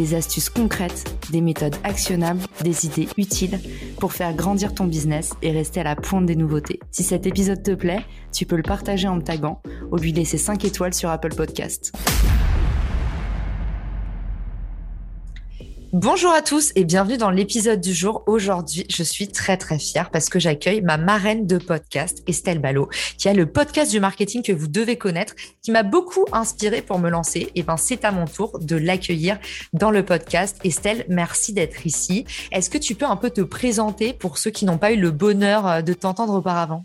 des astuces concrètes, des méthodes actionnables, des idées utiles pour faire grandir ton business et rester à la pointe des nouveautés. Si cet épisode te plaît, tu peux le partager en me taguant ou lui laisser 5 étoiles sur Apple Podcast. Bonjour à tous et bienvenue dans l'épisode du jour. Aujourd'hui, je suis très très fière parce que j'accueille ma marraine de podcast, Estelle Ballot, qui a le podcast du marketing que vous devez connaître, qui m'a beaucoup inspiré pour me lancer. Et ben, c'est à mon tour de l'accueillir dans le podcast. Estelle, merci d'être ici. Est-ce que tu peux un peu te présenter pour ceux qui n'ont pas eu le bonheur euh, de t'entendre auparavant?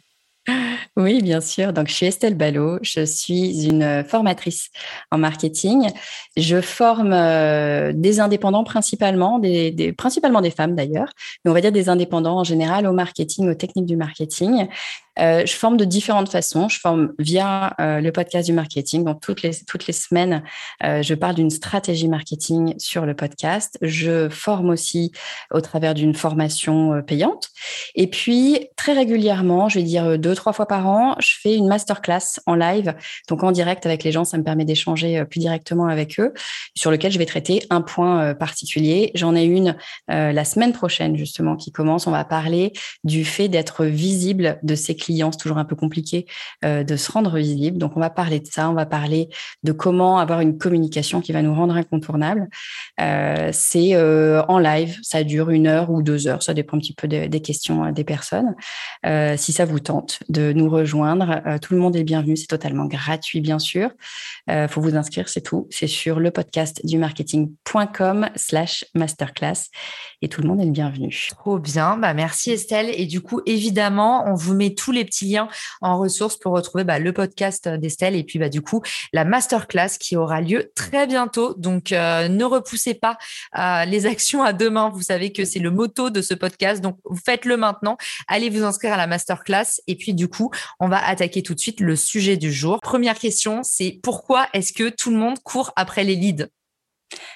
Oui, bien sûr. Donc, je suis Estelle Ballot. Je suis une formatrice en marketing. Je forme euh, des indépendants principalement, des, principalement des femmes d'ailleurs, mais on va dire des indépendants en général au marketing, aux techniques du marketing. Euh, je forme de différentes façons. Je forme via euh, le podcast du marketing. Donc, toutes les, toutes les semaines, euh, je parle d'une stratégie marketing sur le podcast. Je forme aussi au travers d'une formation payante. Et puis, très régulièrement, je vais dire deux, trois fois par an, je fais une masterclass en live. Donc, en direct avec les gens, ça me permet d'échanger plus directement avec eux, sur lequel je vais traiter un point particulier. J'en ai une la semaine prochaine, justement, qui commence. On va parler du fait d'être visible de ses clients, c'est toujours un peu compliqué euh, de se rendre visible. Donc, on va parler de ça. On va parler de comment avoir une communication qui va nous rendre incontournable. Euh, c'est euh, en live. Ça dure une heure ou deux heures. Ça dépend un petit peu des questions des personnes. si ça vous tente de nous rejoindre, tout le monde est bienvenu. C'est totalement gratuit, bien sûr. Il faut vous inscrire, c'est tout. C'est sur le podcast du marketing.com slash masterclass et tout le monde est le bienvenu. Trop bien. Bah, merci Estelle. Et du coup, évidemment, on vous met tous les petits liens en ressources pour retrouver bah, le podcast d'Estelle et puis bah, du coup la masterclass qui aura lieu très bientôt. Donc euh, ne repoussez pas euh, les actions à demain. Vous savez que c'est le motto de ce podcast. Donc faites-le maintenant. Allez vous inscrire à la masterclass et puis du coup on va attaquer tout de suite le sujet du jour. Première question, c'est pourquoi est-ce que tout le monde court après les leads?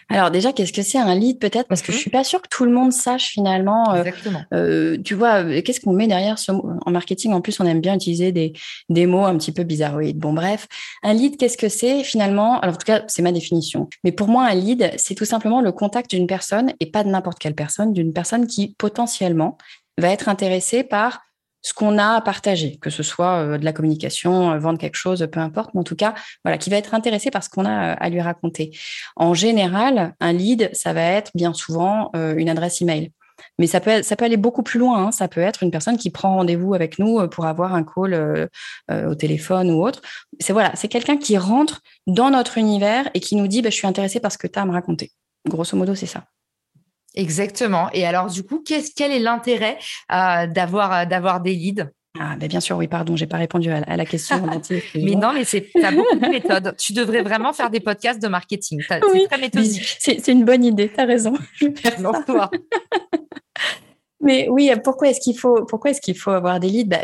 Alors déjà, qu'est-ce que c'est un lead peut-être? Parce que je mhm. suis pas sûre que tout le monde sache finalement. Euh, Exactement. Euh, tu vois, euh, qu'est-ce qu'on met derrière ce mot? En marketing, en plus, on aime bien utiliser des, des mots un petit peu bizarroïdes. Bon, bref, un lead, qu'est-ce que c'est finalement? Alors en tout cas, c'est ma définition. Mais pour moi, un lead, c'est tout simplement le contact d'une personne et pas de n'importe quelle personne, d'une personne qui potentiellement va être intéressée par ce qu'on a à partager, que ce soit euh, de la communication, euh, vendre quelque chose, peu importe, mais en tout cas, voilà, qui va être intéressé par ce qu'on a euh, à lui raconter. En général, un lead, ça va être bien souvent une adresse email. Mais ça peut, ça aller beaucoup plus loin. Hein. Ça peut être une personne qui prend rendez-vous avec nous pour avoir un call au téléphone ou autre. C'est voilà, c'est quelqu'un qui rentre dans notre univers et qui nous dit bah, Je suis intéressé par ce que tu as à me raconter. Grosso modo, c'est ça. Exactement. Et alors, du coup, quel est l'intérêt euh, d'avoir, euh, d'avoir des leads? Ah, ben bien sûr, oui, pardon, j'ai pas répondu à, la question. mais non, mais c'est, as beaucoup de méthodes. Tu devrais vraiment faire des podcasts de marketing. c'est très méthodique. C'est, une bonne idée, tu as raison. Non, toi. Mais oui, pourquoi est-ce qu'il faut, pourquoi est-ce qu'il faut avoir des leads? Bah,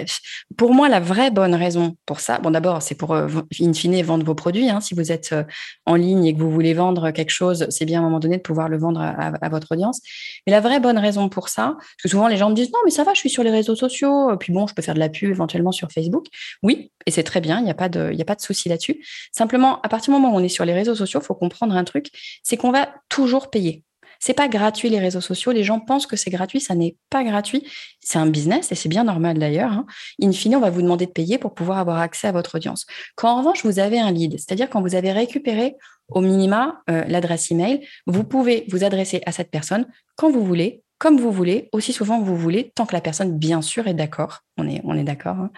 Pour moi, la vraie bonne raison pour ça, bon, d'abord, c'est pour, euh, in fine, vendre vos produits. Hein. Si vous êtes euh, en ligne et que vous voulez vendre quelque chose, c'est bien à un moment donné de pouvoir le vendre à, votre audience. Mais la vraie bonne raison pour ça, parce que souvent les gens me disent non, mais ça va, je suis sur les réseaux sociaux, puis bon, je peux faire de la pub éventuellement sur Facebook. Oui, et c'est très bien, il n'y a pas de, il a pas de souci là-dessus. Simplement, à partir du moment où on est sur les réseaux sociaux, faut comprendre un truc, c'est qu'on va toujours payer. C'est pas gratuit les réseaux sociaux. Les gens pensent que c'est gratuit, ça n'est pas gratuit. C'est un business et c'est bien normal d'ailleurs. Hein. In fine, on va vous demander de payer pour pouvoir avoir accès à votre audience. Quand en revanche vous avez un lead, c'est-à-dire quand vous avez récupéré au minima euh, l'adresse email, vous pouvez vous adresser à cette personne quand vous voulez, comme vous voulez, aussi souvent que vous voulez, tant que la personne, bien sûr, est d'accord. On est, on est d'accord. Hein.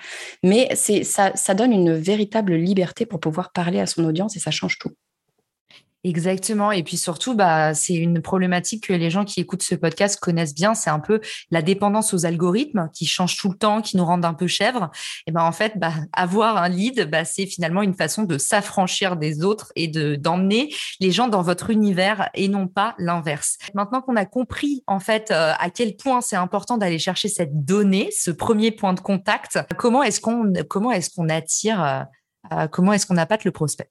Mais c'est, ça, ça donne une véritable liberté pour pouvoir parler à son audience et ça change tout. Exactement. Et puis surtout, bah, c'est une problématique que les gens qui écoutent ce podcast connaissent bien. C'est un peu la dépendance aux algorithmes qui changent tout le temps, qui nous rendent un peu chèvres. Et ben en fait, bah, avoir un lead, bah, c'est finalement une façon de s'affranchir des autres et de d'emmener les gens dans votre univers et non pas l'inverse. Maintenant qu'on a compris en fait euh, à quel point c'est important d'aller chercher cette donnée, ce premier point de contact, comment est-ce qu'on comment est-ce qu'on attire, euh, euh, comment est-ce qu'on appâte le prospect?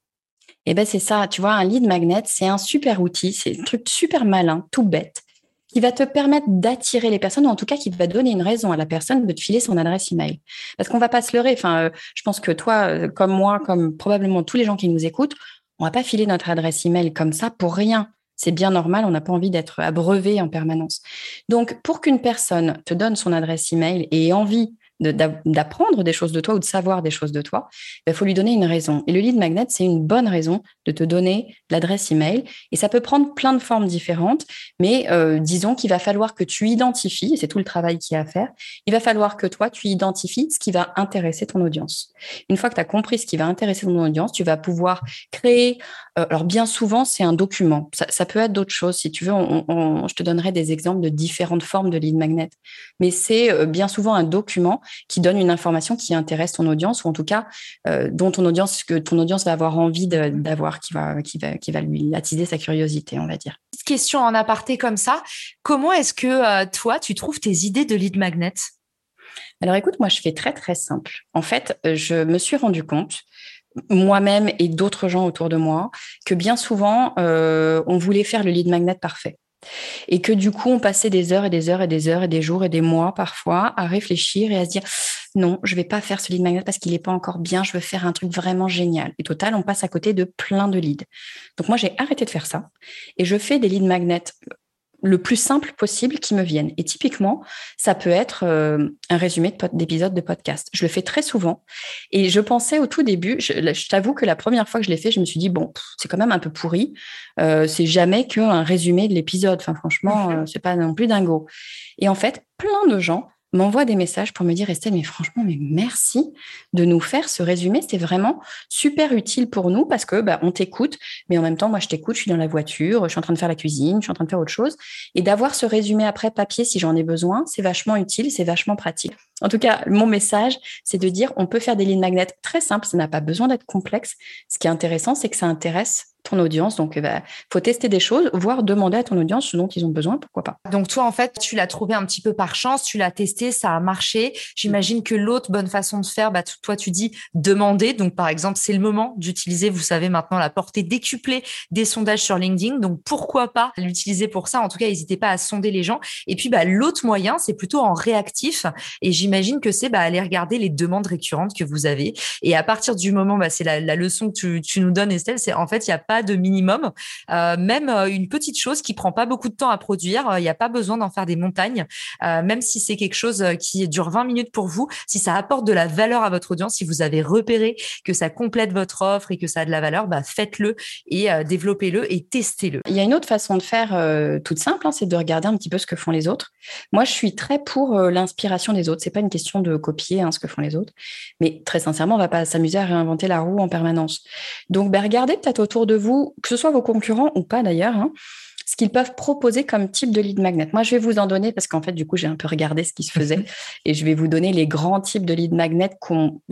Eh ben c'est ça, tu vois, un lead magnet, c'est un super outil, c'est un truc super malin, tout bête, qui va te permettre d'attirer les personnes, ou en tout cas qui va donner une raison à la personne de te filer son adresse email. Parce qu'on va pas se leurrer. Enfin, euh, je pense que toi, euh, comme moi, comme probablement tous les gens qui nous écoutent, on va pas filer notre adresse email comme ça pour rien. C'est bien normal, on n'a pas envie d'être abreuvé en permanence. Donc, pour qu'une personne te donne son adresse email et ait envie d'apprendre des choses de toi ou de savoir des choses de toi, il faut lui donner une raison. Et le lead magnet, c'est une bonne raison de te donner l'adresse email. Et ça peut prendre plein de formes différentes, mais euh, disons qu'il va falloir que tu identifies, c'est tout le travail qu'il y a à faire, il va falloir que toi, tu identifies ce qui va intéresser ton audience. Une fois que tu as compris ce qui va intéresser ton audience, tu vas pouvoir créer, euh, alors bien souvent, c'est un document. Ça, peut être d'autres choses. Si tu veux, je te donnerai des exemples de différentes formes de lead magnet. Mais c'est euh, bien souvent un document qui donne une information qui intéresse ton audience ou en tout cas euh, dont ton audience que ton audience va avoir envie d'avoir, qui va qui va qui va lui attiser sa curiosité, on va dire. Question en aparté comme ça, comment est-ce que euh, toi tu trouves tes idées de lead magnet? Alors écoute, moi je fais très très simple. En fait, euh, je me suis rendu compte moi-même et d'autres gens autour de moi que bien souvent on voulait faire le lead magnet parfait. Et que du coup, on passait des heures et des heures et des heures et des jours et des mois parfois à réfléchir et à se dire non, je vais pas faire ce lead magnet parce qu'il n'est pas encore bien, je veux faire un truc vraiment génial. Et total, on passe à côté de plein de leads. Donc moi, j'ai arrêté de faire ça et je fais des lead magnets le plus simple possible qui me vienne. Et typiquement, ça peut être euh, un résumé d'épisode de, podcast. Je le fais très souvent. Et je pensais au tout début, je, t'avoue que la première fois que je l'ai fait, je me suis dit, bon, c'est quand même un peu pourri. Euh, c'est jamais qu'un résumé de l'épisode. Enfin, franchement, euh, c'est pas non plus dingo. Et en fait, plein de gens m'envoie des messages pour me dire Estelle, mais franchement, mais merci de nous faire ce résumé. C'est vraiment super utile pour nous parce que bah, on t'écoute, mais en même temps, moi, je t'écoute, je suis dans la voiture, je suis en train de faire la cuisine, je suis en train de faire autre chose. Et d'avoir ce résumé après papier, si j'en ai besoin, c'est vachement utile, c'est vachement pratique. En tout cas, mon message, c'est de dire on peut faire des lignes magnètes très simples, ça n'a pas besoin d'être complexe. Ce qui est intéressant, c'est que ça intéresse ton audience. Donc, il bah, faut tester des choses, voire demander à ton audience ce dont ils ont besoin, pourquoi pas. Donc, toi, en fait, tu l'as trouvé un petit peu par chance, tu l'as testé, ça a marché. J'imagine que l'autre bonne façon de faire, bah, toi, tu dis demander. Donc, par exemple, c'est le moment d'utiliser, vous savez maintenant, la portée décuplée des sondages sur LinkedIn. Donc, pourquoi pas l'utiliser pour ça? En tout cas, n'hésitez pas à sonder les gens. Et puis, bah, l'autre moyen, c'est plutôt en réactif. Et j'imagine que c'est bah, aller regarder les demandes récurrentes que vous avez. Et à partir du moment, bah, c'est la, leçon que tu, tu nous donnes, Estelle, c'est en fait, il n'y a pas de minimum. Euh, même euh, une petite chose qui prend pas beaucoup de temps à produire, il n'y a pas besoin d'en faire des montagnes. Euh, même si c'est quelque chose qui dure 20 minutes pour vous, si ça apporte de la valeur à votre audience, si vous avez repéré que ça complète votre offre et que ça a de la valeur, bah faites-le et développez-le et testez-le. Il y a une autre façon de faire toute simple, hein, c'est de regarder un petit peu ce que font les autres. Moi, je suis très pour l'inspiration des autres. C'est pas une question de copier hein, ce que font les autres, mais très sincèrement, on va pas s'amuser à réinventer la roue en permanence. Donc, bah, regardez peut-être autour de vous que ce soit vos concurrents ou pas d'ailleurs, hein, ce qu'ils peuvent proposer comme type de lead magnet. Moi, je vais vous en donner parce qu'en fait, du coup, j'ai un peu regardé ce qui se faisait et je vais vous donner les grands types de lead magnet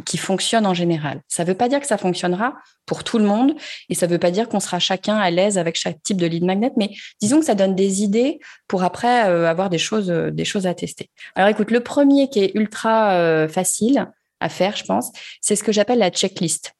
qui fonctionnent en général. Ça ne veut pas dire que ça fonctionnera pour tout le monde et ça ne veut pas dire qu'on sera chacun à l'aise avec chaque type de lead magnet, mais disons que ça donne des idées pour après euh, avoir des choses, euh, des choses à tester. Alors, écoute, le premier qui est ultra euh, facile à faire, je pense, c'est ce que j'appelle la checklist.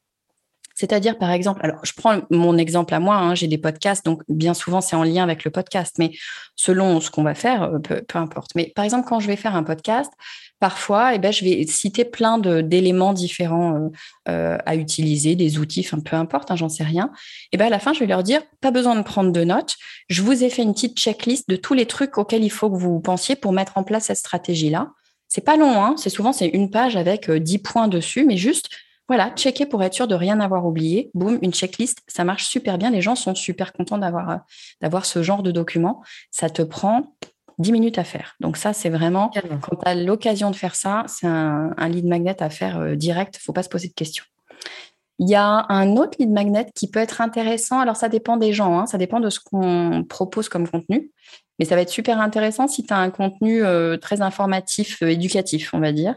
C'est-à-dire, par exemple, alors je prends mon exemple à moi, hein, j'ai des podcasts, donc bien souvent c'est en lien avec le podcast, mais selon ce qu'on va faire, euh, peu, importe. Mais par exemple, quand je vais faire un podcast, parfois, eh ben, je vais citer plein d'éléments différents euh, euh, à utiliser, des outils, peu importe, hein, j'en sais rien. Et eh ben à la fin, je vais leur dire, pas besoin de prendre de notes, je vous ai fait une petite checklist de tous les trucs auxquels il faut que vous pensiez pour mettre en place cette stratégie-là. C'est pas long, hein, c'est souvent c'est une page avec 10 points dessus, mais juste voilà, checker pour être sûr de rien avoir oublié. Boum, une checklist, ça marche super bien. Les gens sont super contents d'avoir euh, d'avoir ce genre de document. Ça te prend 10 minutes à faire. Donc ça, c'est vraiment, quand tu as l'occasion de faire ça, c'est un, lead magnet à faire euh, direct. Il ne faut pas se poser de questions. Il y a un autre lead magnet qui peut être intéressant. Alors, ça dépend des gens, hein. ça dépend de ce qu'on propose comme contenu. Mais ça va être super intéressant si tu as un contenu euh, très informatif, euh, éducatif, on va dire.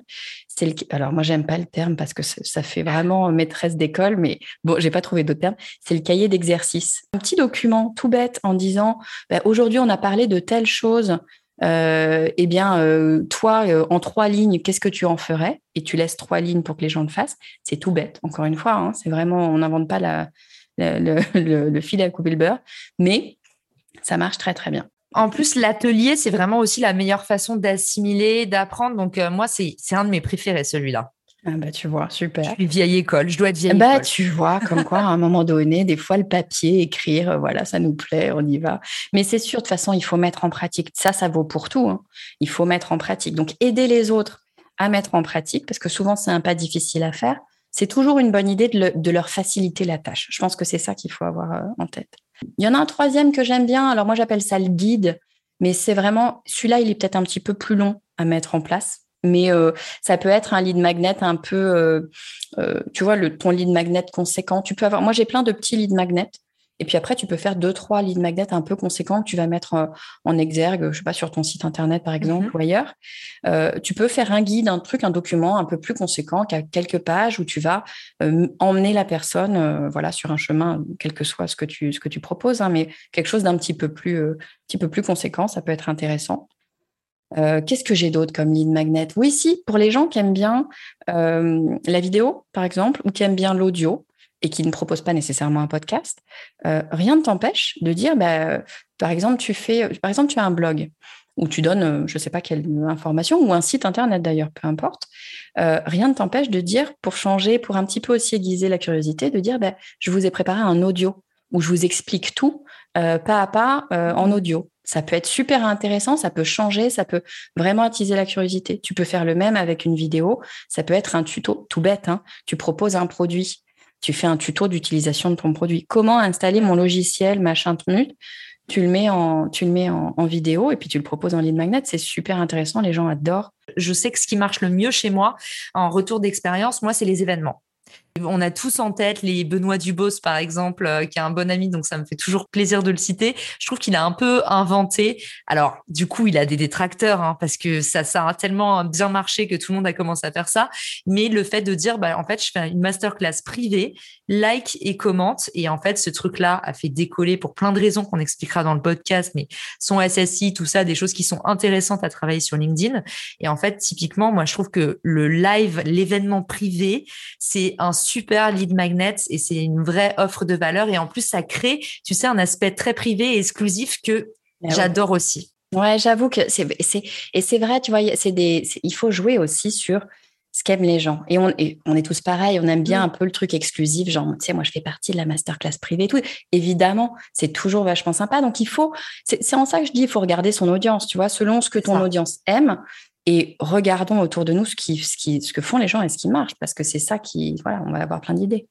Le... Alors, moi, j'aime pas le terme parce que ça fait vraiment maîtresse d'école, mais bon, j'ai pas trouvé d'autre terme. C'est le cahier d'exercice. Un petit document tout bête en disant bah, aujourd'hui, on a parlé de telle chose. Euh, eh bien, euh, toi, en trois lignes, qu'est-ce que tu en ferais? Et tu laisses trois lignes pour que les gens le fassent. C'est tout bête. Encore une fois, hein, c'est vraiment, on n'invente pas le, fil à couper le beurre, mais ça marche très très bien. En plus, l'atelier, c'est vraiment aussi la meilleure façon d'assimiler, d'apprendre. Donc, euh, moi, c'est un de mes préférés, celui-là. Ah bah, tu vois, super. Je suis vieille école, je dois être vieille bah, école. Tu vois, comme quoi, à un moment donné, des fois, le papier, écrire, euh, voilà, ça nous plaît, on y va. Mais c'est sûr, de toute façon, il faut mettre en pratique. Ça, ça vaut pour tout. Hein. Il faut mettre en pratique. Donc, aider les autres à mettre en pratique, parce que souvent, c'est un pas difficile à faire. C'est toujours une bonne idée de, de, leur faciliter la tâche. Je pense que c'est ça qu'il faut avoir euh, en tête. Il y en a un troisième que j'aime bien. Alors moi, j'appelle ça le guide, mais c'est vraiment celui-là, il est peut-être un petit peu plus long à mettre en place. Mais euh, ça peut être un lead magnet un peu, euh, euh, tu vois, le, ton lead magnet conséquent. Tu peux avoir, moi j'ai plein de petits lead magnets et puis après, tu peux faire deux, trois lead magnets un peu conséquents que tu vas mettre euh, en exergue, je sais pas, sur ton site internet par exemple mm-hmm. ou ailleurs. Euh, tu peux faire un guide, un truc, un document un peu plus conséquent qui a quelques pages où tu vas euh, emmener la personne, euh, voilà, sur un chemin, quel que soit ce que tu ce que tu proposes, hein, mais quelque chose d'un petit peu plus, petit peu plus conséquent, ça peut être intéressant. Qu'est-ce que j'ai d'autre comme lead magnet Oui, si, pour les gens qui aiment bien la vidéo, par exemple, ou qui aiment bien l'audio, et qui ne propose pas nécessairement un podcast, euh, rien ne t'empêche de dire, bah, par exemple, tu fais, par exemple, tu as un blog où tu donnes, euh, je ne sais pas quelle information, ou un site internet d'ailleurs, peu importe. Euh, rien ne t'empêche de dire, pour changer, pour un petit peu aussi aiguiser la curiosité, de dire, bah, je vous ai préparé un audio où je vous explique tout euh, pas à pas euh, en audio. Ça peut être super intéressant, ça peut changer, ça peut vraiment attiser la curiosité. Tu peux faire le même avec une vidéo. Ça peut être un tuto tout bête. Hein. Tu proposes un produit tu fais un tuto d'utilisation de ton produit. Comment installer mon logiciel, machin, minute tu le mets en, tu le mets en, en, vidéo et puis tu le proposes en lead magnet. C'est super intéressant. Les gens adorent. Je sais que ce qui marche le mieux chez moi en retour d'expérience, moi, c'est les événements. On a tous en tête les Benoît Dubos, par exemple, euh, qui est un bon ami, donc ça me fait toujours plaisir de le citer. Je trouve qu'il a un peu inventé. Alors, du coup, il a des détracteurs, hein, parce que ça, ça a tellement bien marché que tout le monde a commencé à faire ça. Mais le fait de dire, bah, en fait, je fais une masterclass privée, like et commente. Et en fait, ce truc-là a fait décoller pour plein de raisons qu'on expliquera dans le podcast, mais son SSI, tout ça, des choses qui sont intéressantes à travailler sur LinkedIn. Et en fait, typiquement, moi, je trouve que le live, l'événement privé, c'est un super lead magnet et c'est une vraie offre de valeur. Et en plus, ça crée, tu sais, un aspect très privé et exclusif que ah j'adore aussi. Ouais, j'avoue que c'est, et c'est vrai, tu vois, c'est des, il faut jouer aussi sur ce qu'aiment les gens. Et on, on est tous pareils, on aime bien un peu le truc exclusif, genre, tu sais, moi, je fais partie de la masterclass privée et tout. Évidemment, c'est toujours vachement sympa. Donc, il faut, c'est en ça que je dis, il faut regarder son audience, tu vois, selon ce que ton audience aime, et regardons autour de nous ce, qui, ce, ce que font les gens et ce qui marche, parce que c'est ça qui, voilà, on va avoir plein d'idées.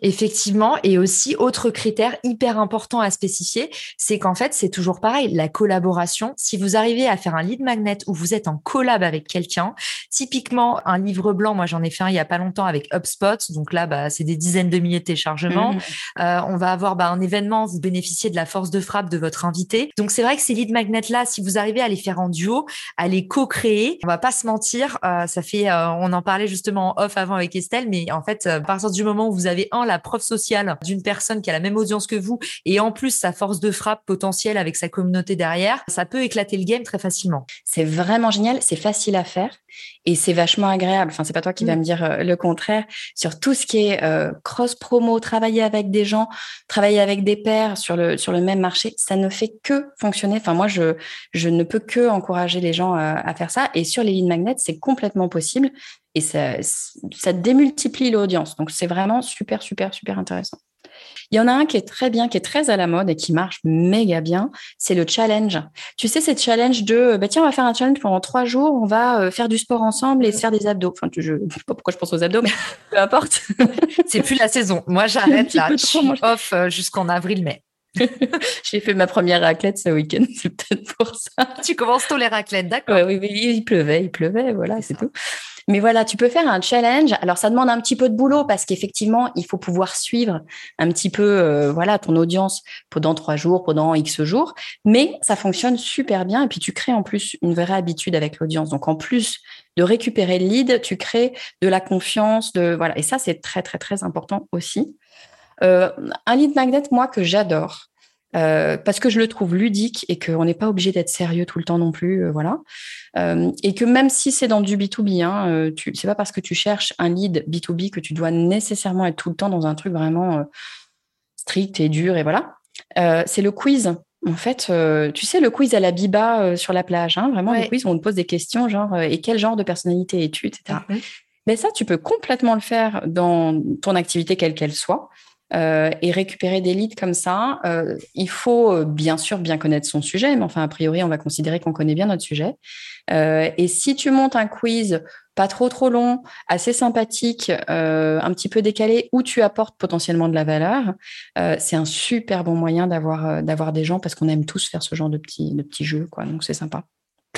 Effectivement, et aussi autre critère hyper important à spécifier, c'est qu'en fait c'est toujours pareil, la collaboration. Si vous arrivez à faire un lead magnet où vous êtes en collab avec quelqu'un, typiquement un livre blanc, moi j'en ai fait un il y a pas longtemps avec HubSpot, donc là bah, c'est des dizaines de milliers de téléchargements. Mmh. Euh, on va avoir bah, un événement, vous bénéficiez de la force de frappe de votre invité. Donc c'est vrai que ces lead magnets là, si vous arrivez à les faire en duo, à les co-créer, on va pas se mentir, euh, ça fait, euh, on en parlait justement en off avant avec Estelle, mais en fait à partir du moment où vous avez un la preuve sociale d'une personne qui a la même audience que vous et en plus sa force de frappe potentielle avec sa communauté derrière, ça peut éclater le game très facilement. C'est vraiment génial, c'est facile à faire et c'est vachement agréable. Enfin, c'est pas toi qui vas mm. me dire euh, le contraire sur tout ce qui est euh, cross promo, travailler avec des gens, travailler avec des pairs sur le sur le même marché, ça ne fait que fonctionner. Enfin, moi, je je ne peux que encourager les gens à, à faire ça. Et sur les lignes magnets, c'est complètement possible et ça, ça démultiplie l'audience. Donc, c'est vraiment super, super, super intéressant. Il y en a un qui est très bien, qui est très à la mode et qui marche méga bien, c'est le challenge. Tu sais, c'est challenge de, bah tiens, on va faire un challenge pendant trois jours, on va euh, faire du sport ensemble et se faire des abdos. Enfin, je ne sais pas pourquoi je pense aux abdos, mais peu importe. c'est plus la saison. Moi, j'arrête là. Je suis off euh, jusqu'en avril-mai. J'ai fait ma première raclette ce week-end, c'est peut-être pour ça. Tu commences tôt les raclettes, d'accord Oui, oui, il pleuvait, il pleuvait, voilà, c'est tout. Mais voilà, tu peux faire un challenge. Alors, ça demande un petit peu de boulot parce qu'effectivement, il faut pouvoir suivre un petit peu, euh, voilà, ton audience pendant trois jours, pendant X jours. Mais ça fonctionne super bien. Et puis, tu crées en plus une vraie habitude avec l'audience. Donc, en plus de récupérer le lead, tu crées de la confiance, de voilà. Et ça, c'est très, très, très important aussi. Euh, un lead magnet, moi, que j'adore, euh, parce que je le trouve ludique et qu'on n'est pas obligé d'être sérieux tout le temps non plus, euh, voilà. Euh, et que même si c'est dans du B2B, hein, tu, c'est pas parce que tu cherches un lead B2B que tu dois nécessairement être tout le temps dans un truc vraiment strict et dur et voilà. c'est le quiz. En fait, tu sais, le quiz à la biba sur la plage, hein, vraiment le quiz où on te pose des questions genre et quel genre de personnalité es-tu, etc. Mais ça, tu peux complètement le faire dans ton activité quelle qu'elle soit. Euh, et récupérer des leads comme ça, euh, il faut euh, bien sûr bien connaître son sujet, mais enfin, a priori, on va considérer qu'on connaît bien notre sujet. et si tu montes un quiz pas trop trop long, assez sympathique, un petit peu décalé, où tu apportes potentiellement de la valeur, c'est un super bon moyen d'avoir d'avoir des gens parce qu'on aime tous faire ce genre de petits de petits jeux, quoi. Donc c'est sympa.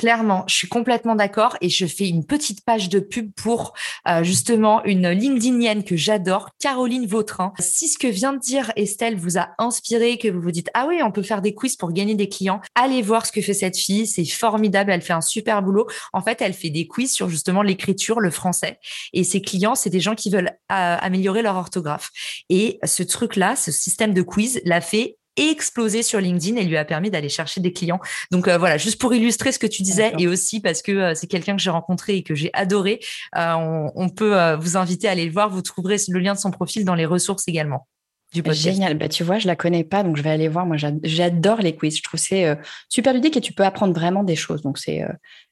Clairement, je suis complètement d'accord et je fais une petite page de pub pour euh, justement une LinkedInienne que j'adore, Caroline Vautrin. Si ce que vient de dire Estelle vous a inspiré, que vous vous dites ah oui on peut faire des quiz pour gagner des clients, allez voir ce que fait cette fille, c'est formidable, elle fait un super boulot. En fait, elle fait des quiz sur justement l'écriture, le français et ses clients c'est des gens qui veulent euh, améliorer leur orthographe. Et ce truc là, ce système de quiz l'a fait explosé sur LinkedIn et lui a permis d'aller chercher des clients. Donc euh, voilà, juste pour illustrer ce que tu disais et aussi parce que euh, c'est quelqu'un que j'ai rencontré et que j'ai adoré, euh, on, peut vous inviter à aller le voir. Vous trouverez le lien de son profil dans les ressources également. Du Génial. Bah, tu vois, je la connais pas, donc je vais aller voir. Moi, j'adore les quiz. Je trouve c'est super ludique et tu peux apprendre vraiment des choses. Donc, c'est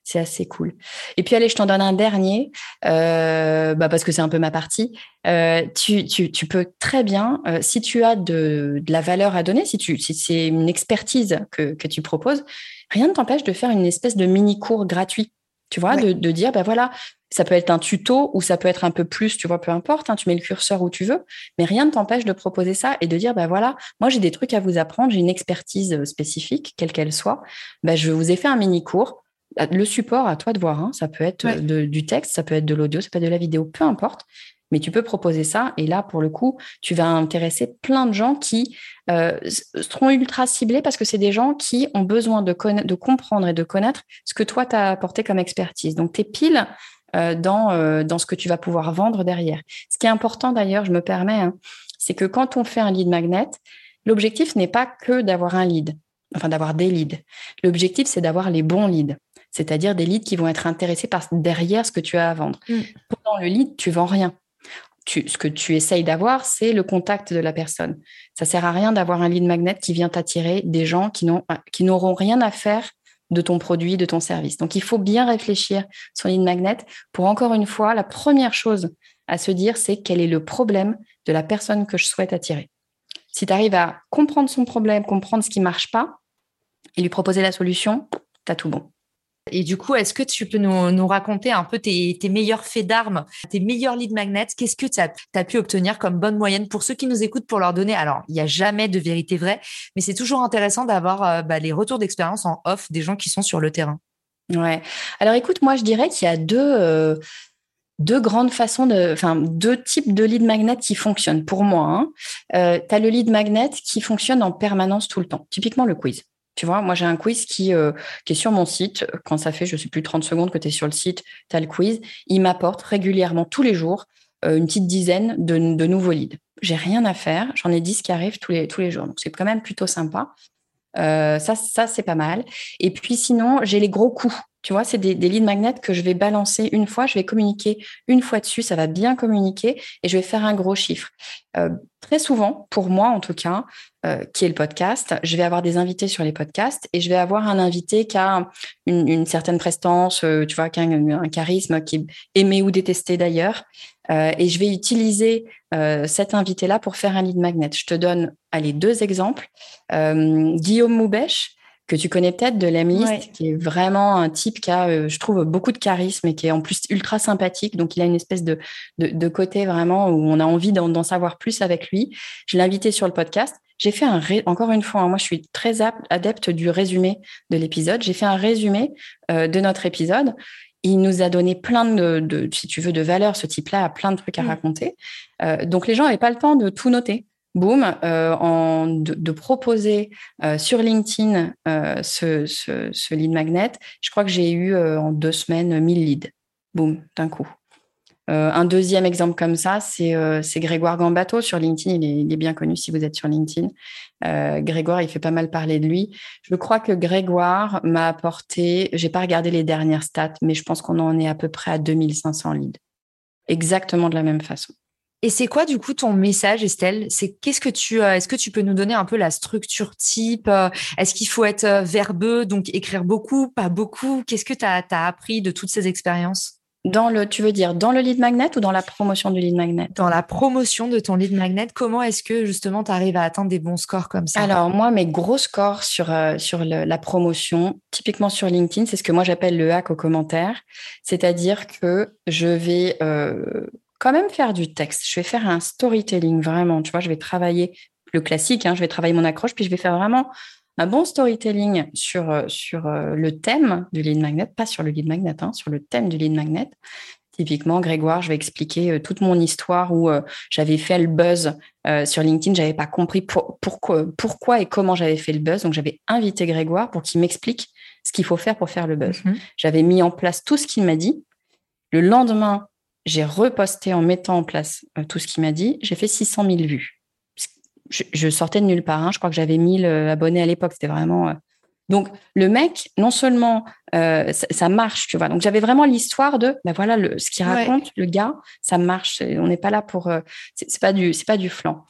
c'est assez cool. Et puis, allez, je t'en donne un dernier, euh, bah parce que c'est un peu ma partie. Euh, tu, tu, tu, peux très bien, euh, si tu as de, de, la valeur à donner, si, si c'est une expertise que, que tu proposes, rien ne t'empêche de faire une espèce de mini-cours gratuit. Tu vois, de, de, dire, ben voilà, ça peut être un tuto ou ça peut être un peu plus, tu vois, peu importe, hein, tu mets le curseur où tu veux, mais rien ne t'empêche de proposer ça et de dire, ben voilà, moi j'ai des trucs à vous apprendre, j'ai une expertise spécifique, quelle qu'elle soit, ben, je vous ai fait un mini-cours, le support, à toi de voir. Hein. Ça peut être du texte, ça peut être de l'audio, ça peut être de la vidéo, peu importe. Mais tu peux proposer ça. Et là, pour le coup, tu vas intéresser plein de gens qui euh, seront ultra ciblés parce que c'est des gens qui ont besoin de, de comprendre et de connaître ce que toi, tu as apporté comme expertise. Donc, tu es pile euh, dans, euh, dans ce que tu vas pouvoir vendre derrière. Ce qui est important d'ailleurs, je me permets, hein, c'est que quand on fait un lead magnet, l'objectif n'est pas que d'avoir un lead, enfin d'avoir des leads. L'objectif, c'est d'avoir les bons leads c'est-à-dire des leads qui vont être intéressés par derrière ce que tu as à vendre. Mm. Pendant le lead, tu vends rien. Ce que tu essayes d'avoir, c'est le contact de la personne. Ça sert à rien d'avoir un lead magnet qui vient t'attirer des gens qui n'auront rien à faire de ton produit, de ton service. Donc, il faut bien réfléchir sur lead magnet pour encore une fois, la première chose à se dire, c'est quel est le problème de la personne que je souhaite attirer. Si tu arrives à comprendre son problème, comprendre ce qui marche pas et lui proposer la solution, tu as tout bon. Et du coup, est-ce que tu peux nous, raconter un peu tes, meilleurs faits d'armes, tes meilleurs lead magnets? Qu'est-ce que tu as, pu obtenir comme bonne moyenne pour ceux qui nous écoutent pour leur donner? Alors, il n'y a jamais de vérité vraie, mais c'est toujours intéressant d'avoir euh, bah, les retours d'expérience en off des gens qui sont sur le terrain. Ouais. Alors, écoute, moi, je dirais qu'il y a deux. Euh, grandes façons de, enfin, deux types de lead magnet qui fonctionnent pour moi. Hein. Euh, tu as le lead magnet qui fonctionne en permanence tout le temps, typiquement le quiz. Tu vois, moi, j'ai un quiz qui, euh, qui est sur mon site. Quand ça fait, je ne sais plus, 30 secondes que tu es sur le site, tu as le quiz. Il m'apporte régulièrement, tous les jours, euh, une petite dizaine de, de nouveaux leads. J'ai rien à faire. J'en ai 10 qui arrivent tous les, tous les jours. Donc, c'est quand même plutôt sympa. Euh, ça, ça c'est pas mal. Et puis sinon, j'ai les gros coups. Tu vois, c'est des, des leads magnets que je vais balancer une fois, je vais communiquer une fois dessus, ça va bien communiquer et je vais faire un gros chiffre. Euh, très souvent, pour moi en tout cas, euh, qui est le podcast, je vais avoir des invités sur les podcasts et je vais avoir un invité qui a une, certaine prestance, tu vois, qui a un, charisme, qui est aimé ou détesté d'ailleurs. et je vais utiliser cet invité-là pour faire un lead magnet. Je te donne allez, deux exemples. Guillaume Moubèche, que tu connais peut-être de l'Emlist, qui est vraiment un type qui a, euh, je trouve, beaucoup de charisme et qui est en plus ultra sympathique. Donc, il a une espèce de, de, côté vraiment où on a envie d'en savoir plus avec lui. Je l'ai invité sur le podcast. J'ai fait un, encore une fois, hein, moi je suis très adepte du résumé de l'épisode. J'ai fait un résumé euh, de notre épisode. Il nous a donné plein de, si tu veux, de valeurs. Ce type-là a plein de trucs à mmh. raconter. Euh, donc les gens n'avaient pas le temps de tout noter. Boum, euh, en, de, proposer sur LinkedIn ce, ce, lead magnet. Je crois que j'ai eu en deux semaines 1000 leads. Boum, d'un coup. Euh, un deuxième exemple comme ça, euh, c'est Grégoire Gambato sur LinkedIn. Il est, bien connu si vous êtes sur LinkedIn. Euh, Grégoire, il fait pas mal parler de lui. Je crois que Grégoire m'a apporté, j'ai pas regardé les dernières stats, mais je pense qu'on en est à peu près à 2500 leads. Exactement de la même façon. Et c'est quoi du coup ton message, Estelle? C'est qu'est-ce que tu, est-ce que tu peux nous donner un peu la structure type Est-ce qu'il faut être verbeux, donc écrire beaucoup, pas beaucoup? Qu'est-ce que tu as appris de toutes ces expériences? Dans le, tu veux dire dans le lead magnet ou dans la promotion du lead magnet? Dans la promotion de ton lead magnet, comment est-ce que justement tu arrives à atteindre des bons scores comme ça? Alors moi, mes gros scores sur, euh, sur la promotion, typiquement sur LinkedIn, c'est ce que moi j'appelle le hack au commentaire. C'est-à-dire que je vais euh, quand même faire du texte. Je vais faire un storytelling vraiment. Tu vois, je vais travailler le classique, hein, je vais travailler mon accroche, puis je vais faire vraiment un bon storytelling sur, euh, sur euh, le thème du lead magnet, pas sur le lead magnet, hein, sur le thème du lead magnet. Typiquement, Grégoire, je vais expliquer euh, toute mon histoire où j'avais fait le buzz sur LinkedIn. J'avais pas compris pourquoi, pourquoi et comment j'avais fait le buzz. Donc, j'avais invité Grégoire pour qu'il m'explique ce qu'il faut faire pour faire le buzz. Mhm. J'avais mis en place tout ce qu'il m'a dit. Le lendemain, j'ai reposté en mettant en place tout ce qu'il m'a dit. J'ai fait 600 000 vues je, sortais de nulle part. Hein. Je crois que j'avais 1000 euh, abonnés à l'époque. C'était vraiment. Euh. Donc, le mec, non seulement euh, ça, marche, tu vois. Donc, j'avais vraiment l'histoire de, ben voilà, le, ce qu'il raconte, le gars, ça marche. On n'est pas là pour. c'est pas du, c'est pas du flanc.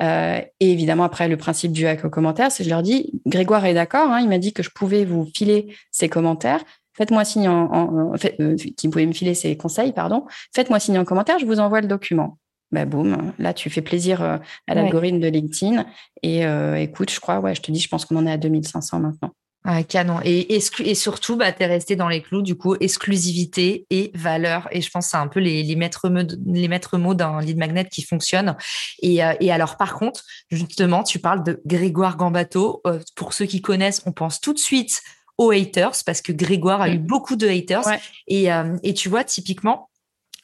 et évidemment, après, le principe du hack aux commentaires, c'est je leur dis, Grégoire est d'accord. Hein, il m'a dit que je pouvais vous filer ses commentaires. Faites-moi signe en, en, fait, qu'il pouvait me filer ses conseils, pardon. Faites-moi signe en commentaire, je vous envoie le document bah boum, là tu fais plaisir euh, à l'algorithme de LinkedIn. Et euh, écoute, je crois, ouais, je te dis, je pense qu'on en est à 2500 maintenant. Ah, canon. Et, et surtout, bah, tu es resté dans les clous, du coup, exclusivité et valeur. Et je pense que c'est un peu les, les, maîtres mots, les maîtres mots d'un lead magnet qui fonctionne. Et, euh, et, alors, par contre, justement, tu parles de Grégoire Gambato. pour ceux qui connaissent, on pense tout de suite aux haters parce que Grégoire a eu beaucoup de haters. Et, et tu vois, typiquement,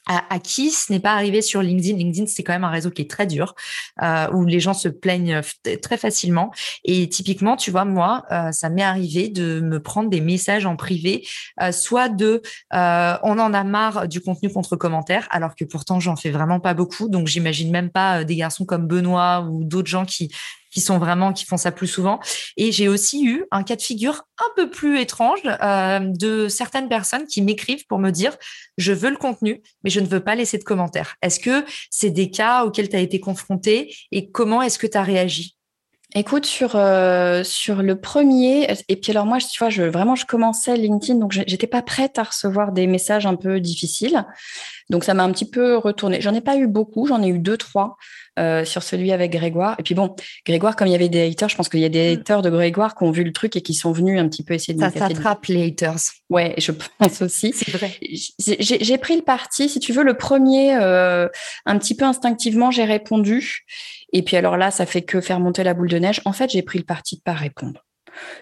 à, qui ce n'est pas arrivé sur LinkedIn? LinkedIn, c'est quand même un réseau qui est très dur, euh, où les gens se plaignent très facilement. Et typiquement, tu vois, moi, euh, ça m'est arrivé de me prendre des messages en privé, euh, soit de on en a marre du contenu contre commentaire, alors que pourtant j'en fais vraiment pas beaucoup. Donc j'imagine même pas des garçons comme Benoît ou d'autres gens qui qui sont vraiment qui font ça plus souvent. Et j'ai aussi eu un cas de figure un peu plus étrange euh, de certaines personnes qui m'écrivent pour me dire je veux le contenu, mais je ne veux pas laisser de commentaires. Est-ce que c'est des cas auxquels tu as été confronté et comment est-ce que tu as réagi? Écoute, sur, euh, sur le premier, et puis alors moi, tu vois, je, vraiment, je commençais LinkedIn, donc j'étais pas prête à recevoir des messages un peu difficiles. Donc ça m'a un petit peu retourné. J'en ai pas eu beaucoup, j'en ai eu deux, trois. Euh, sur celui avec Grégoire. Et puis bon, Grégoire, comme il y avait des haters, je pense qu'il y a des mm. haters de Grégoire qui ont vu le truc et qui sont venus un petit peu essayer de Ça s'attrape les haters. Ouais, je pense aussi. C'est vrai. J'ai pris le parti, si tu veux, le premier, euh, un petit peu instinctivement, j'ai répondu. Et puis alors là, ça fait que faire monter la boule de neige. En fait, j'ai pris le parti de pas répondre.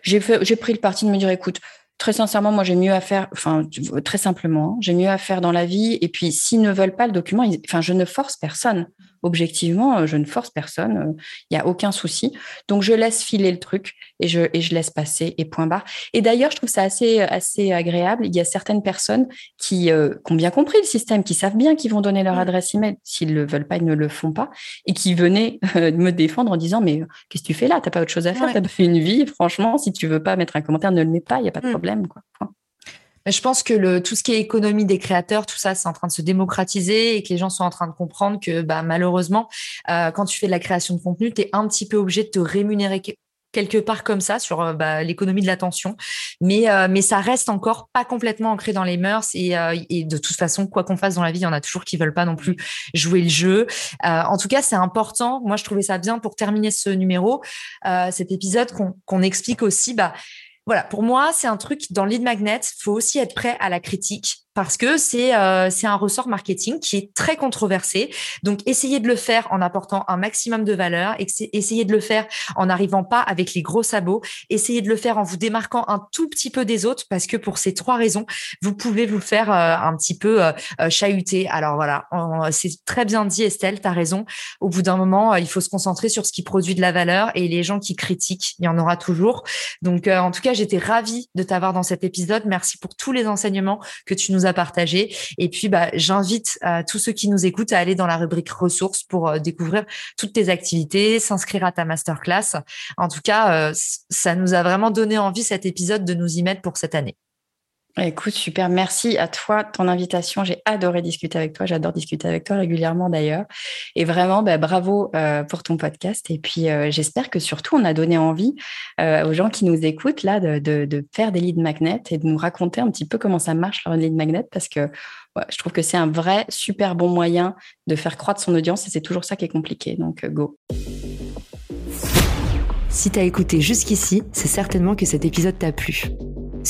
J'ai pris le parti de me dire, écoute, très sincèrement, moi, j'ai mieux à faire, enfin, très simplement, hein, j'ai mieux à faire dans la vie. Et puis, s'ils ne veulent pas le document, enfin, je ne force personne objectivement, euh, je ne force personne, euh, il n'y a aucun souci. Donc, je laisse filer le truc et je, et je laisse passer et point barre. Et d'ailleurs, je trouve ça assez, assez agréable. Il y a certaines personnes qui, euh, qui ont bien compris le système, qui savent bien qu'ils vont donner leur adresse email. S'ils ne le veulent pas, ils ne le font pas. Et qui venaient me défendre en disant, mais qu'est-ce que tu fais là? T'as pas autre chose à faire? Tu T'as pas une vie? Franchement, si tu veux pas mettre un commentaire, ne le mets pas. Il n'y a pas de mmh. problème, quoi je pense que tout ce qui est économie des créateurs, tout ça, c'est en train de se démocratiser et que les gens sont en train de comprendre que bah, malheureusement, euh, quand tu fais de la création de contenu, tu es un petit peu obligé de te rémunérer quelque part comme ça sur euh, bah, l'économie de l'attention, mais euh, mais ça reste encore pas complètement ancré dans les mœurs et, de toute façon quoi qu'on fasse dans la vie, il y en a toujours qui veulent pas non plus jouer le jeu. en tout cas, c'est important. Moi, je trouvais ça bien pour terminer ce numéro, cet épisode qu'on explique aussi bah Voilà, pour moi, c'est un truc dans lead magnet, faut aussi être prêt à la critique parce que c'est euh, c'est un ressort marketing qui est très controversé. Donc essayez de le faire en apportant un maximum de valeur, essayez de le faire en n'arrivant pas avec les gros sabots, essayez de le faire en vous démarquant un tout petit peu des autres parce que pour ces trois raisons, vous pouvez vous faire euh, un petit peu euh, chahuter. Alors voilà, c'est très bien dit Estelle, tu as raison. Au bout d'un moment, il faut se concentrer sur ce qui produit de la valeur et les gens qui critiquent, il y en aura toujours. Donc en tout cas, j'étais ravie de t'avoir dans cet épisode. Merci pour tous les enseignements que tu nous as partagé. Et puis, bah, j'invite euh, tous ceux qui nous écoutent à aller dans la rubrique ressources pour euh, découvrir toutes tes activités, s'inscrire à ta masterclass. En tout cas, euh, ça nous a vraiment donné envie cet épisode de nous y mettre pour cette année. Écoute, super. Merci à toi, ton invitation. J'ai adoré discuter avec toi. J'adore discuter avec toi régulièrement d'ailleurs. Et vraiment, bah, bravo euh, pour ton podcast. Et puis, euh, j'espère que surtout, on a donné envie euh, aux gens qui nous écoutent là de, faire des leads magnets et de nous raconter un petit peu comment ça marche leur lead magnet parce que je trouve que c'est un vrai super bon moyen de faire croître son audience et c'est toujours ça qui est compliqué. Donc, go. Si tu as écouté jusqu'ici, c'est certainement que cet épisode t'a plu.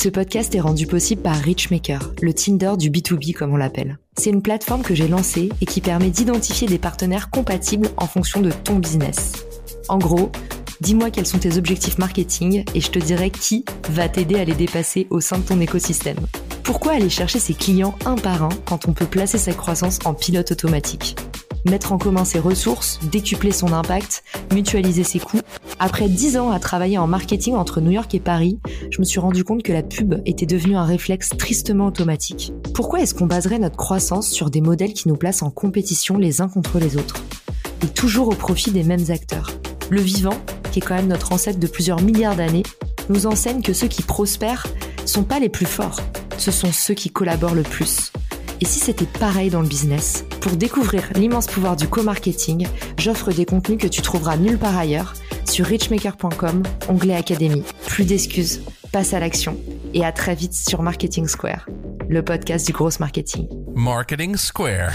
Ce podcast est rendu possible par Richmaker, le Tinder du B2B comme on l'appelle. C'est une plateforme que j'ai lancée et qui permet d'identifier des partenaires compatibles en fonction de ton business. En gros, dis-moi quels sont tes objectifs marketing et je te dirai qui va t'aider à les dépasser au sein de ton écosystème. Pourquoi aller chercher ses clients un par un quand on peut placer sa croissance en pilote automatique? Mettre en commun ses ressources, décupler son impact, mutualiser ses coûts. Après dix ans à travailler en marketing entre New York et Paris, je me suis rendu compte que la pub était devenue un réflexe tristement automatique. Pourquoi est-ce qu'on baserait notre croissance sur des modèles qui nous placent en compétition les uns contre les autres? Et toujours au profit des mêmes acteurs. Le vivant, qui est quand même notre ancêtre de plusieurs milliards d'années, nous enseigne que ceux qui prospèrent sont pas les plus forts, ce sont ceux qui collaborent le plus. Et si c'était pareil dans le business? Pour découvrir l'immense pouvoir du co-marketing, j'offre des contenus que tu trouveras nulle part ailleurs sur richmaker.com, onglet Académie. Plus d'excuses, passe à l'action et à très vite sur Marketing Square, le podcast du gros marketing. Marketing Square.